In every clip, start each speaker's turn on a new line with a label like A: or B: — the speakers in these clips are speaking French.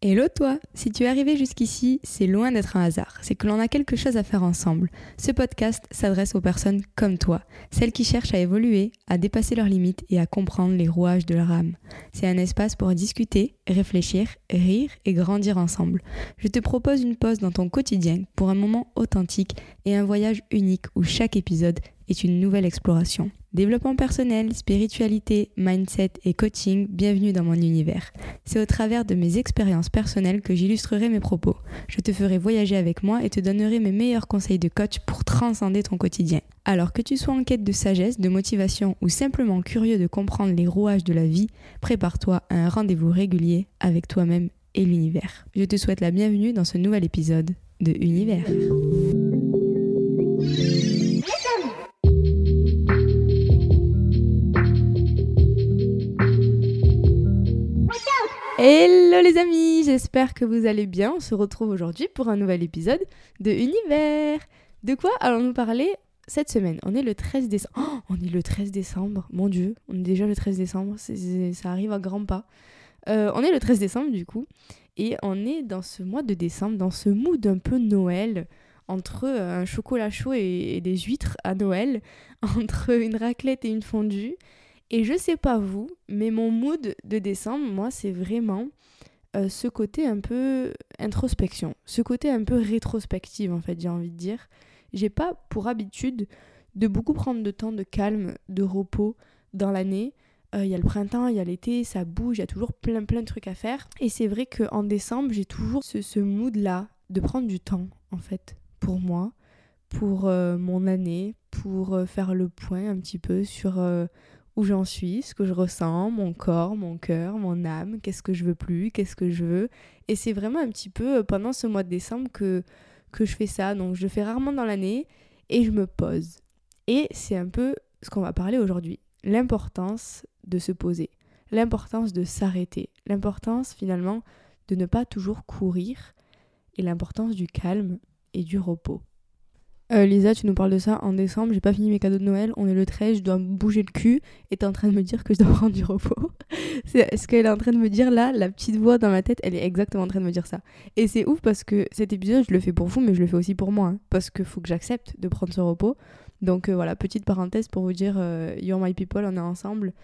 A: Hello toi Si tu es arrivé jusqu'ici, c'est loin d'être un hasard, c'est que l'on a quelque chose à faire ensemble. Ce podcast s'adresse aux personnes comme toi, celles qui cherchent à évoluer, à dépasser leurs limites et à comprendre les rouages de leur âme. C'est un espace pour discuter, réfléchir, rire et grandir ensemble. Je te propose une pause dans ton quotidien pour un moment authentique et un voyage unique où chaque épisode est une nouvelle exploration. Développement personnel, spiritualité, mindset et coaching, bienvenue dans mon univers. C'est au travers de mes expériences personnelles que j'illustrerai mes propos. Je te ferai voyager avec moi et te donnerai mes meilleurs conseils de coach pour transcender ton quotidien. Alors que tu sois en quête de sagesse, de motivation ou simplement curieux de comprendre les rouages de la vie, prépare-toi à un rendez-vous régulier avec toi-même et l'univers. Je te souhaite la bienvenue dans ce nouvel épisode de Univers. Hello les amis, j'espère que vous allez bien. On se retrouve aujourd'hui pour un nouvel épisode de Univers. De quoi allons-nous parler cette semaine? On est le 13 décembre. On est le 13 décembre, mon dieu, on est déjà le 13 décembre, ça arrive à grands pas. Euh, on est le 13 décembre du coup, et on est dans ce mois de décembre, dans ce mood un peu Noël, entre euh, un chocolat chaud et des huîtres à Noël, entre une raclette et une fondue. Et je sais pas vous, mais mon mood de décembre, moi, c'est vraiment euh, ce côté un peu introspection, ce côté un peu rétrospective, en fait, j'ai envie de dire. J'ai pas pour habitude de beaucoup prendre de temps de calme, de repos dans l'année. Euh, il y a le printemps, il y a l'été, ça bouge, il y a toujours plein plein de trucs à faire. Et c'est vrai qu'en décembre, j'ai toujours ce, ce mood-là de prendre du temps, en fait, pour moi, pour euh, mon année, pour faire le point un petit peu sur où j'en suis, ce que je ressens, mon corps, mon cœur, mon âme, qu'est-ce que je veux plus, qu'est-ce que je veux. Et c'est vraiment un petit peu euh, pendant ce mois de décembre que, que je fais ça. Donc je le fais rarement dans l'année et je me pose. Et c'est un peu ce qu'on va parler aujourd'hui. L'importance de se poser, l'importance de s'arrêter, l'importance finalement de ne pas toujours courir et l'importance du calme et du repos. Euh, Lisa, tu nous parles de ça en décembre, j'ai pas fini mes cadeaux de Noël, on est le 13, je dois bouger le cul et t'es en train de me dire que je dois prendre du repos. c'est ce qu'elle est en train de me dire là, la petite voix dans ma tête, elle est exactement en train de me dire ça. Et c'est ouf parce que cet épisode, je le fais pour vous, mais je le fais aussi pour moi, hein, parce qu'il faut que j'accepte de prendre ce repos. Donc euh, voilà, petite parenthèse pour vous dire, euh, You're my people, on est ensemble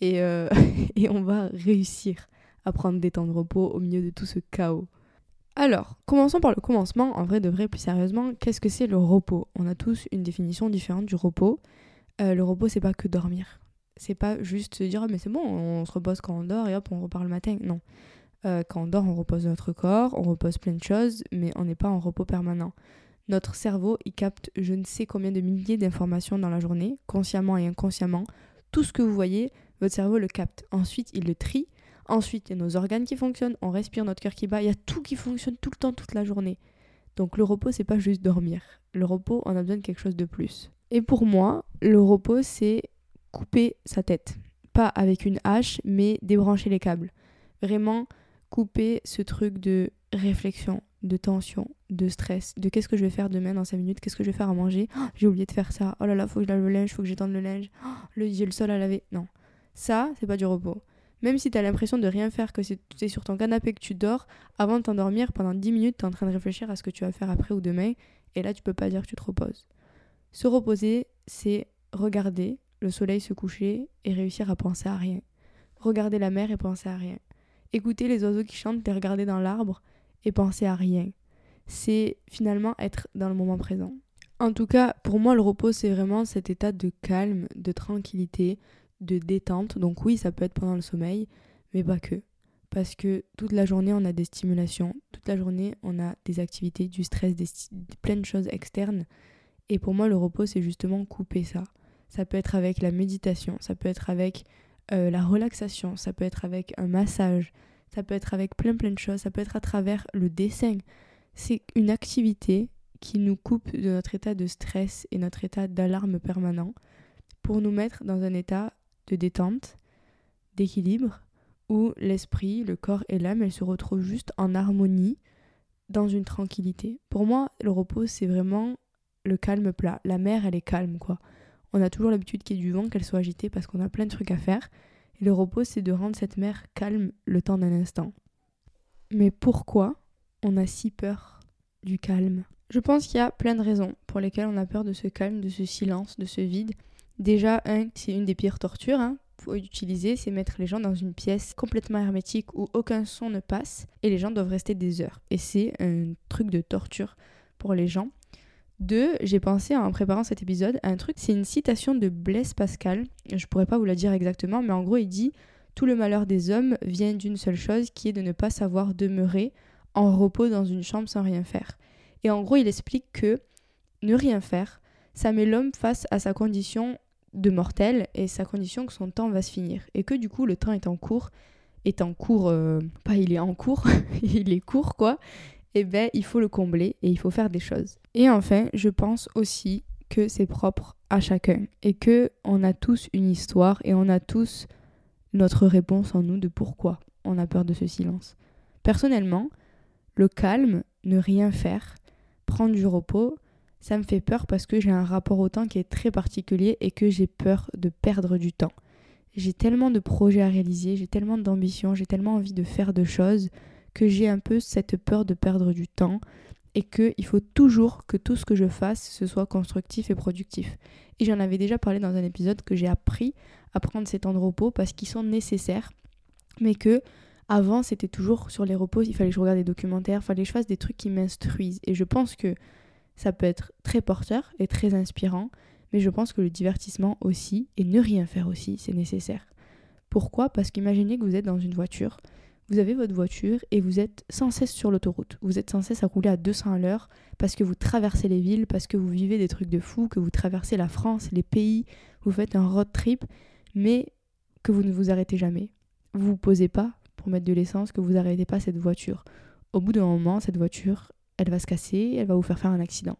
A: et, et on va réussir à prendre des temps de repos au milieu de tout ce chaos. Alors, commençons par le commencement. En vrai, de vrai, plus sérieusement, qu'est-ce que c'est le repos? On a tous une définition différente du repos. Euh, le repos, c'est pas que dormir. C'est pas juste se dire, ah, mais c'est bon, on se repose quand on dort et hop, on repart le matin. Non. Euh, quand on dort, on repose notre corps, on repose plein de choses, mais on n'est pas en repos permanent. Notre cerveau, il capte je ne sais combien de milliers d'informations dans la journée, consciemment et inconsciemment. Tout ce que vous voyez, votre cerveau le capte. Ensuite, il le trie Ensuite, il y a nos organes qui fonctionnent, on respire, notre cœur qui bat, il y a tout qui fonctionne tout le temps, toute la journée. Donc le repos, c'est pas juste dormir. Le repos, on a besoin de quelque chose de plus. Et pour moi, le repos, c'est couper sa tête. Pas avec une hache, mais débrancher les câbles. Vraiment couper ce truc de réflexion, de tension, de stress, de qu'est-ce que je vais faire demain dans 5 minutes, qu'est-ce que je vais faire à manger, oh, j'ai oublié de faire ça, oh là là, faut que je lave le linge, faut que j'étende le linge, oh, le, j'ai le sol à laver. Non, ça, c'est pas du repos. Même si tu as l'impression de rien faire, que es sur ton canapé, que tu dors, avant de t'endormir, pendant 10 minutes, tu es en train de réfléchir à ce que tu vas faire après ou demain, et là, tu peux pas dire que tu te reposes. Se reposer, c'est regarder le soleil se coucher et réussir à penser à rien. Regarder la mer et penser à rien. Écouter les oiseaux qui chantent et regarder dans l'arbre et penser à rien. C'est finalement être dans le moment présent. En tout cas, pour moi, le repos, c'est vraiment cet état de calme, de tranquillité, de détente. Donc oui, ça peut être pendant le sommeil, mais pas que. Parce que toute la journée, on a des stimulations. Toute la journée, on a des activités, du stress, des, plein de choses externes. Et pour moi, le repos, c'est justement couper ça. Ça peut être avec la méditation, ça peut être avec euh, la relaxation, ça peut être avec un massage, ça peut être avec plein plein de choses, ça peut être à travers le dessin. C'est une activité qui nous coupe de notre état de stress et notre état d'alarme permanent pour nous mettre dans un état de détente, d'équilibre, où l'esprit, le corps et l'âme, elles se retrouvent juste en harmonie, dans une tranquillité. Pour moi, le repos, c'est vraiment le calme plat. La mer, elle est calme, quoi. On a toujours l'habitude qu'il y ait du vent, qu'elle soit agitée parce qu'on a plein de trucs à faire. Et le repos, c'est de rendre cette mer calme le temps d'un instant. Mais pourquoi on a si peur du calme? Je pense qu'il y a plein de raisons pour lesquelles on a peur de ce calme, de ce silence, de ce vide. Déjà, un, c'est une des pires tortures. Hein faut utiliser, c'est mettre les gens dans une pièce complètement hermétique où aucun son ne passe et les gens doivent rester des heures. Et c'est un truc de torture pour les gens. Deux, j'ai pensé en préparant cet épisode à un truc, c'est une citation de Blaise Pascal. Je pourrais pas vous la dire exactement, mais en gros, il dit Tout le malheur des hommes vient d'une seule chose qui est de ne pas savoir demeurer en repos dans une chambre sans rien faire. Et en gros, il explique que ne rien faire, ça met l'homme face à sa condition de mortel et sa condition que son temps va se finir. Et que du coup, le temps est en cours, est en cours, euh, pas il est en cours, il est court quoi, et eh ben il faut le combler et il faut faire des choses. Et enfin, je pense aussi que c'est propre à chacun et que on a tous une histoire et on a tous notre réponse en nous de pourquoi on a peur de ce silence. Personnellement, le calme, ne rien faire, prendre du repos, ça me fait peur parce que j'ai un rapport au temps qui est très particulier et que j'ai peur de perdre du temps. J'ai tellement de projets à réaliser, j'ai tellement d'ambition, j'ai tellement envie de faire de choses que j'ai un peu cette peur de perdre du temps et qu'il faut toujours que tout ce que je fasse ce soit constructif et productif. Et j'en avais déjà parlé dans un épisode que j'ai appris à prendre ces temps de repos parce qu'ils sont nécessaires, mais que avant c'était toujours sur les repos, il fallait que je regarde des documentaires, il fallait que je fasse des trucs qui m'instruisent. Et je pense que ça peut être très porteur et très inspirant, mais je pense que le divertissement aussi, et ne rien faire aussi, c'est nécessaire. Pourquoi? Parce qu'imaginez que vous êtes dans une voiture, vous avez votre voiture et vous êtes sans cesse sur l'autoroute. Vous êtes sans cesse à rouler à 200 à l'heure parce que vous traversez les villes, parce que vous vivez des trucs de fou, que vous traversez la France, les pays, vous faites un road trip, mais que vous ne vous arrêtez jamais. Vous vous posez pas pour mettre de l'essence, que vous n'arrêtez pas cette voiture. Au bout d'un moment, cette voiture, elle va se casser, elle va vous faire faire un accident.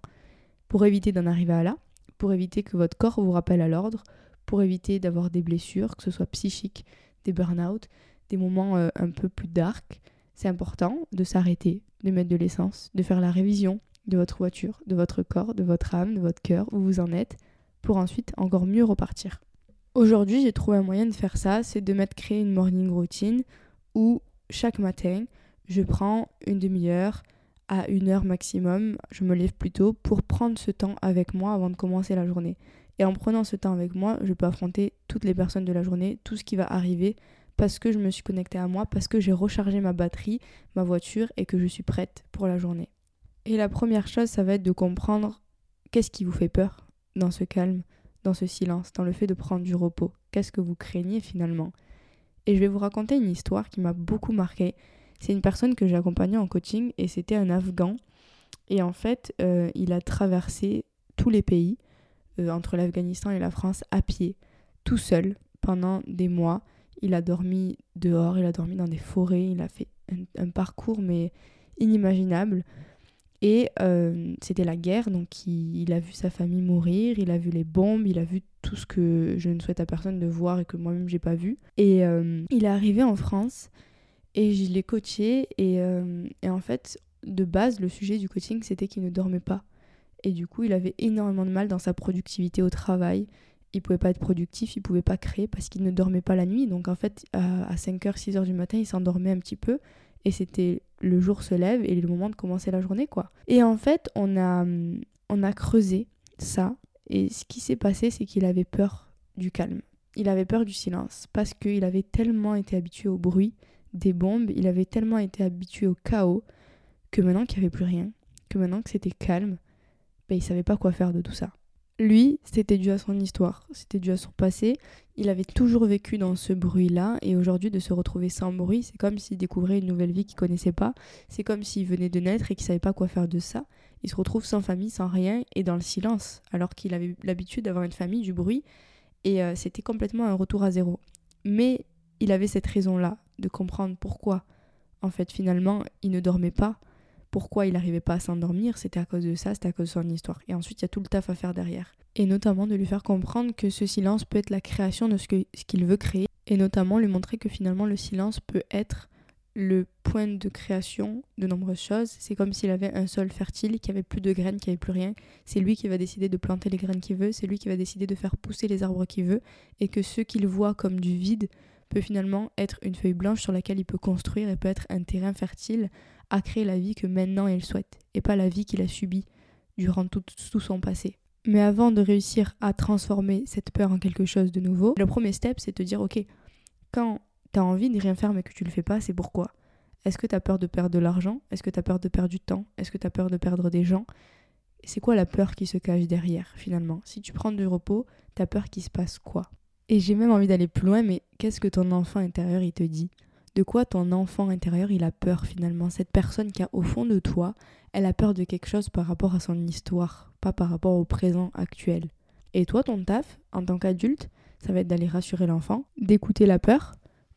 A: Pour éviter d'en arriver à là, pour éviter que votre corps vous rappelle à l'ordre, pour éviter d'avoir des blessures, que ce soit psychiques, des burn-out, des moments euh, un peu plus dark, c'est important de s'arrêter, de mettre de l'essence, de faire la révision de votre voiture, de votre corps, de votre âme, de votre cœur, où vous en êtes, pour ensuite encore mieux repartir. Aujourd'hui, j'ai trouvé un moyen de faire ça, c'est de mettre créer une morning routine où chaque matin, je prends une demi-heure à une heure maximum, je me lève plus tôt pour prendre ce temps avec moi avant de commencer la journée. Et en prenant ce temps avec moi, je peux affronter toutes les personnes de la journée, tout ce qui va arriver, parce que je me suis connectée à moi, parce que j'ai rechargé ma batterie, ma voiture, et que je suis prête pour la journée. Et la première chose, ça va être de comprendre qu'est-ce qui vous fait peur dans ce calme, dans ce silence, dans le fait de prendre du repos. Qu'est-ce que vous craignez finalement? Et je vais vous raconter une histoire qui m'a beaucoup marquée c'est une personne que j'ai accompagnée en coaching et c'était un Afghan. Et en fait, euh, il a traversé tous les pays, euh, entre l'Afghanistan et la France, à pied, tout seul, pendant des mois. Il a dormi dehors, il a dormi dans des forêts, il a fait un, parcours mais inimaginable. Et euh, c'était la guerre, donc il, a vu sa famille mourir, il a vu les bombes, il a vu tout ce que je ne souhaite à personne de voir et que moi-même j'ai pas vu. Et il est arrivé en France et je l'ai coaché euh, et, en fait, de base, le sujet du coaching, c'était qu'il ne dormait pas. Et du coup, il avait énormément de mal dans sa productivité au travail. Il pouvait pas être productif, il pouvait pas créer parce qu'il ne dormait pas la nuit. Donc en fait, à 5h, 6h du matin, il s'endormait un petit peu. Et c'était le jour se lève et le moment de commencer la journée, quoi. Et en fait, on a, on a creusé ça. Et ce qui s'est passé, c'est qu'il avait peur du calme. Il avait peur du silence parce qu'il avait tellement été habitué au bruit des bombes, il avait tellement été habitué au chaos que maintenant qu'il n'y avait plus rien, que maintenant que c'était calme, ben, il savait pas quoi faire de tout ça. Lui, c'était dû à son histoire, c'était dû à son passé. Il avait toujours vécu dans ce bruit-là et aujourd'hui de se retrouver sans bruit, c'est comme s'il découvrait une nouvelle vie qu'il connaissait pas. C'est comme s'il venait de naître et qu'il savait pas quoi faire de ça. Il se retrouve sans famille, sans rien et dans le silence, alors qu'il avait l'habitude d'avoir une famille, du bruit et euh, c'était complètement un retour à zéro. Mais il avait cette raison-là de comprendre pourquoi, en fait, finalement, il ne dormait pas. Pourquoi il n'arrivait pas à s'endormir, c'était à cause de ça, c'était à cause de son histoire. Et ensuite, il y a tout le taf à faire derrière. Et notamment de lui faire comprendre que ce silence peut être la création de ce qu'il veut créer. Et notamment lui montrer que finalement, le silence peut être le point de création de nombreuses choses. C'est comme s'il avait un sol fertile, qui avait plus de graines, qui avait plus rien. C'est lui qui va décider de planter les graines qu'il veut, c'est lui qui va décider de faire pousser les arbres qu'il veut, et que ce qu'il voit comme du vide peut finalement être une feuille blanche sur laquelle il peut construire et peut être un terrain fertile à créer la vie que maintenant il souhaite et pas la vie qu'il a subie durant tout, tout son passé. Mais avant de réussir à transformer cette peur en quelque chose de nouveau, le premier step c'est de te dire ok, quand tu as envie de rien faire mais que tu le fais pas, c'est pourquoi? Est-ce que tu as peur de perdre de l'argent? Est-ce que tu as peur de perdre du temps? Est-ce que tu as peur de perdre des gens? C'est quoi la peur qui se cache derrière finalement? Si tu prends du repos, tu as peur qu'il se passe quoi? Et j'ai même envie d'aller plus loin, mais qu'est-ce que ton enfant intérieur il te dit? De quoi ton enfant intérieur il a peur finalement? Cette personne qui a au fond de toi, elle a peur de quelque chose par rapport à son histoire, pas par rapport au présent actuel. Et toi, ton taf, en tant qu'adulte, ça va être d'aller rassurer l'enfant, d'écouter la peur,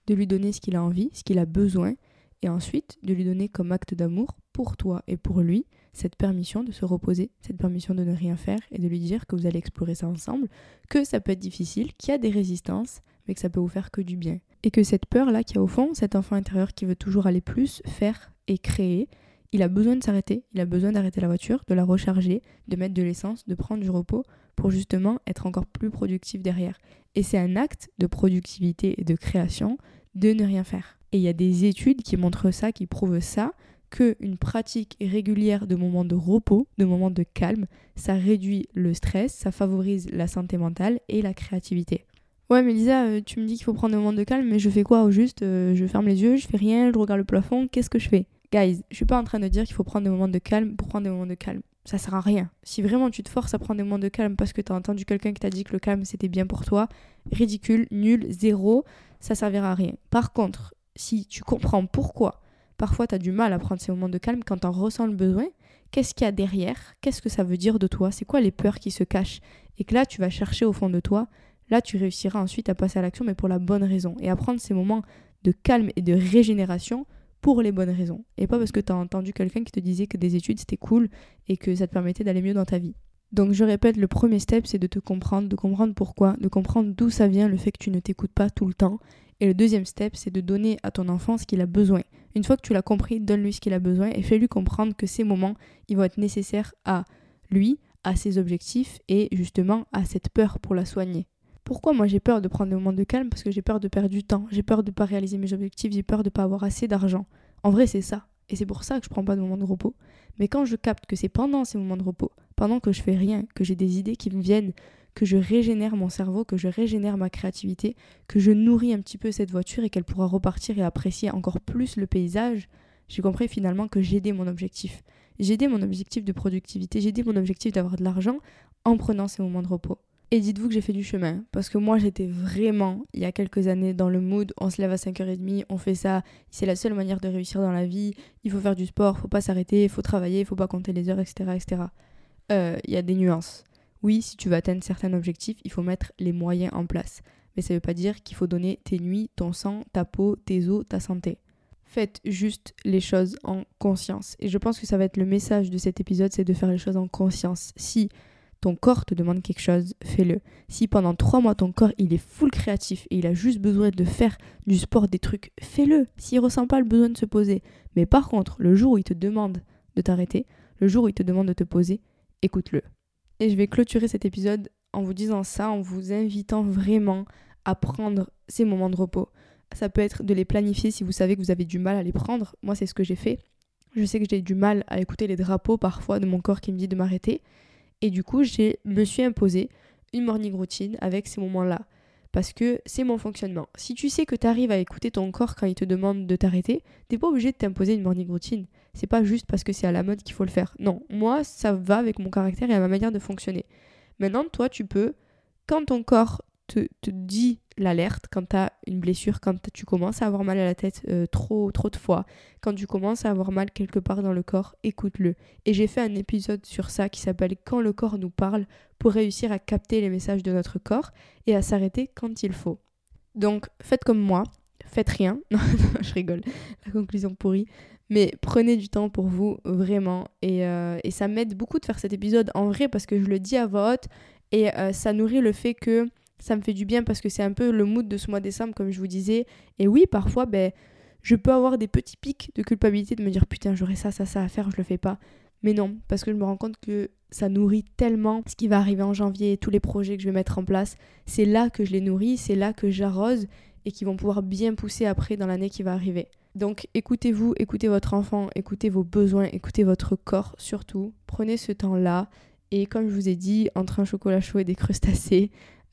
A: de lui donner ce qu'il a envie, ce qu'il a besoin, et ensuite de lui donner comme acte d'amour pour toi et pour lui cette permission de se reposer, cette permission de ne rien faire et de lui dire que vous allez explorer ça ensemble, que ça peut être difficile, qu'il y a des résistances, mais que ça peut vous faire que du bien. Et que cette peur-là qu'il y a au fond, cet enfant intérieur qui veut toujours aller plus, faire et créer, il a besoin de s'arrêter, il a besoin d'arrêter la voiture, de la recharger, de mettre de l'essence, de prendre du repos pour justement être encore plus productif derrière. Et c'est un acte de productivité et de création de ne rien faire. Et il y a des études qui montrent ça, qui prouvent ça, qu'une pratique régulière de moments de repos, de moments de calme, ça réduit le stress, ça favorise la santé mentale et la créativité. Ouais, mais Lisa, euh, tu me dis qu'il faut prendre des moments de calme, mais je fais quoi au juste euh, Je ferme les yeux, je fais rien, je regarde le plafond, qu'est-ce que je fais? Guys, je suis pas en train de dire qu'il faut prendre des moments de calme pour prendre des moments de calme. Ça sert à rien. Si vraiment tu te forces à prendre des moments de calme parce que tu as entendu quelqu'un qui t'a dit que le calme c'était bien pour toi, ridicule, nul, zéro, ça servira à rien. Par contre, si tu comprends pourquoi parfois tu as du mal à prendre ces moments de calme quand tu en ressens le besoin, qu'est-ce qu'il y a derrière? Qu'est-ce que ça veut dire de toi? C'est quoi les peurs qui se cachent? Et que là, tu vas chercher au fond de toi Là, tu réussiras ensuite à passer à l'action, mais pour la bonne raison. Et à prendre ces moments de calme et de régénération pour les bonnes raisons. Et pas parce que tu as entendu quelqu'un qui te disait que des études c'était cool et que ça te permettait d'aller mieux dans ta vie. Donc je répète, le premier step c'est de te comprendre, de comprendre pourquoi, de comprendre d'où ça vient le fait que tu ne t'écoutes pas tout le temps. Et le deuxième step c'est de donner à ton enfant ce qu'il a besoin. Une fois que tu l'as compris, donne-lui ce qu'il a besoin et fais-lui comprendre que ces moments, ils vont être nécessaires à lui, à ses objectifs et justement à cette peur pour la soigner. Pourquoi moi j'ai peur de prendre des moments de calme? Parce que j'ai peur de perdre du temps, j'ai peur de ne pas réaliser mes objectifs, j'ai peur de ne pas avoir assez d'argent. En vrai, c'est ça. Et c'est pour ça que je prends pas de moments de repos. Mais quand je capte que c'est pendant ces moments de repos, pendant que je fais rien, que j'ai des idées qui me viennent, que je régénère mon cerveau, que je régénère ma créativité, que je nourris un petit peu cette voiture et qu'elle pourra repartir et apprécier encore plus le paysage, j'ai compris finalement que j'aidais mon objectif. J'aidais mon objectif de productivité, j'aidais mon objectif d'avoir de l'argent en prenant ces moments de repos. Et dites-vous que j'ai fait du chemin. Parce que moi, j'étais vraiment, il y a quelques années, dans le mood on se lève à 5h30, on fait ça, c'est la seule manière de réussir dans la vie, il faut faire du sport, faut pas s'arrêter, il faut travailler, il faut pas compter les heures, etc. etc. Euh, il y a des nuances. Oui, si tu veux atteindre certains objectifs, il faut mettre les moyens en place. Mais ça veut pas dire qu'il faut donner tes nuits, ton sang, ta peau, tes os, ta santé. Faites juste les choses en conscience. Et je pense que ça va être le message de cet épisode, c'est de faire les choses en conscience. Si ton corps te demande quelque chose, fais-le. Si pendant trois mois ton corps il est full créatif et il a juste besoin de faire du sport, des trucs, fais-le. S'il ressent pas le besoin de se poser. Mais par contre, le jour où il te demande de t'arrêter, le jour où il te demande de te poser, écoute-le. Et je vais clôturer cet épisode en vous disant ça, en vous invitant vraiment à prendre ces moments de repos. Ça peut être de les planifier si vous savez que vous avez du mal à les prendre. Moi, c'est ce que j'ai fait. Je sais que j'ai du mal à écouter les drapeaux parfois de mon corps qui me dit de m'arrêter. Et du coup, je me suis imposé une morning routine avec ces moments-là. Parce que c'est mon fonctionnement. Si tu sais que tu arrives à écouter ton corps quand il te demande de t'arrêter, t'es pas obligé de t'imposer une morning routine. C'est pas juste parce que c'est à la mode qu'il faut le faire. Non, moi, ça va avec mon caractère et à ma manière de fonctionner. Maintenant, toi, tu peux, quand ton corps te, te dit l'alerte quand tu as une blessure, quand tu commences à avoir mal à la tête euh, trop, trop de fois, quand tu commences à avoir mal quelque part dans le corps, écoute-le. Et j'ai fait un épisode sur ça qui s'appelle Quand le corps nous parle pour réussir à capter les messages de notre corps et à s'arrêter quand il faut. Donc faites comme moi, faites rien. Non, je rigole, la conclusion pourrie. Mais prenez du temps pour vous, vraiment. Et, euh, et ça m'aide beaucoup de faire cet épisode en vrai parce que je le dis à voix haute et euh, ça nourrit le fait que ça me fait du bien parce que c'est un peu le mood de ce mois de décembre, comme je vous disais. Et oui, parfois, ben, je peux avoir des petits pics de culpabilité de me dire putain, j'aurais ça, ça, ça à faire, je le fais pas. Mais non, parce que je me rends compte que ça nourrit tellement ce qui va arriver en janvier, tous les projets que je vais mettre en place. C'est là que je les nourris, c'est là que j'arrose. et qui vont pouvoir bien pousser après dans l'année qui va arriver. Donc écoutez-vous, écoutez votre enfant, écoutez vos besoins, écoutez votre corps surtout. Prenez ce temps-là et comme je vous ai dit, entre un chocolat chaud et des crustacés,